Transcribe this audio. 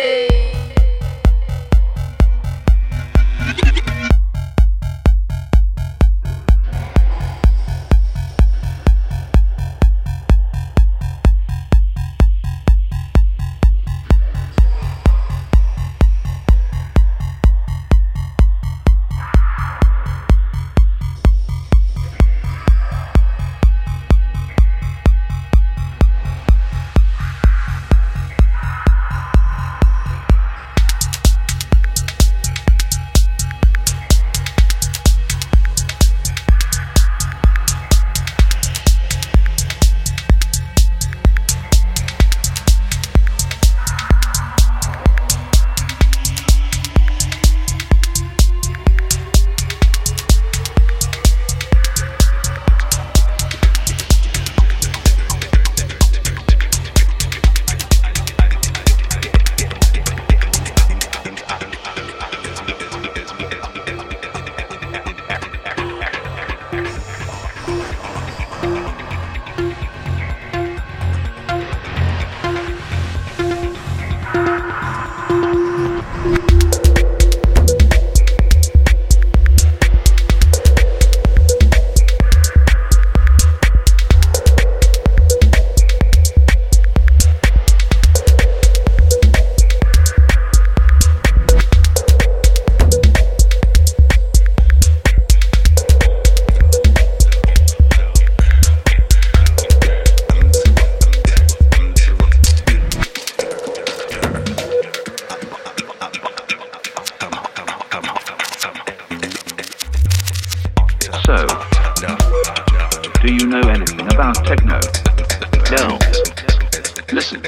Hey. So, no. do you know anything about techno? No. Listen.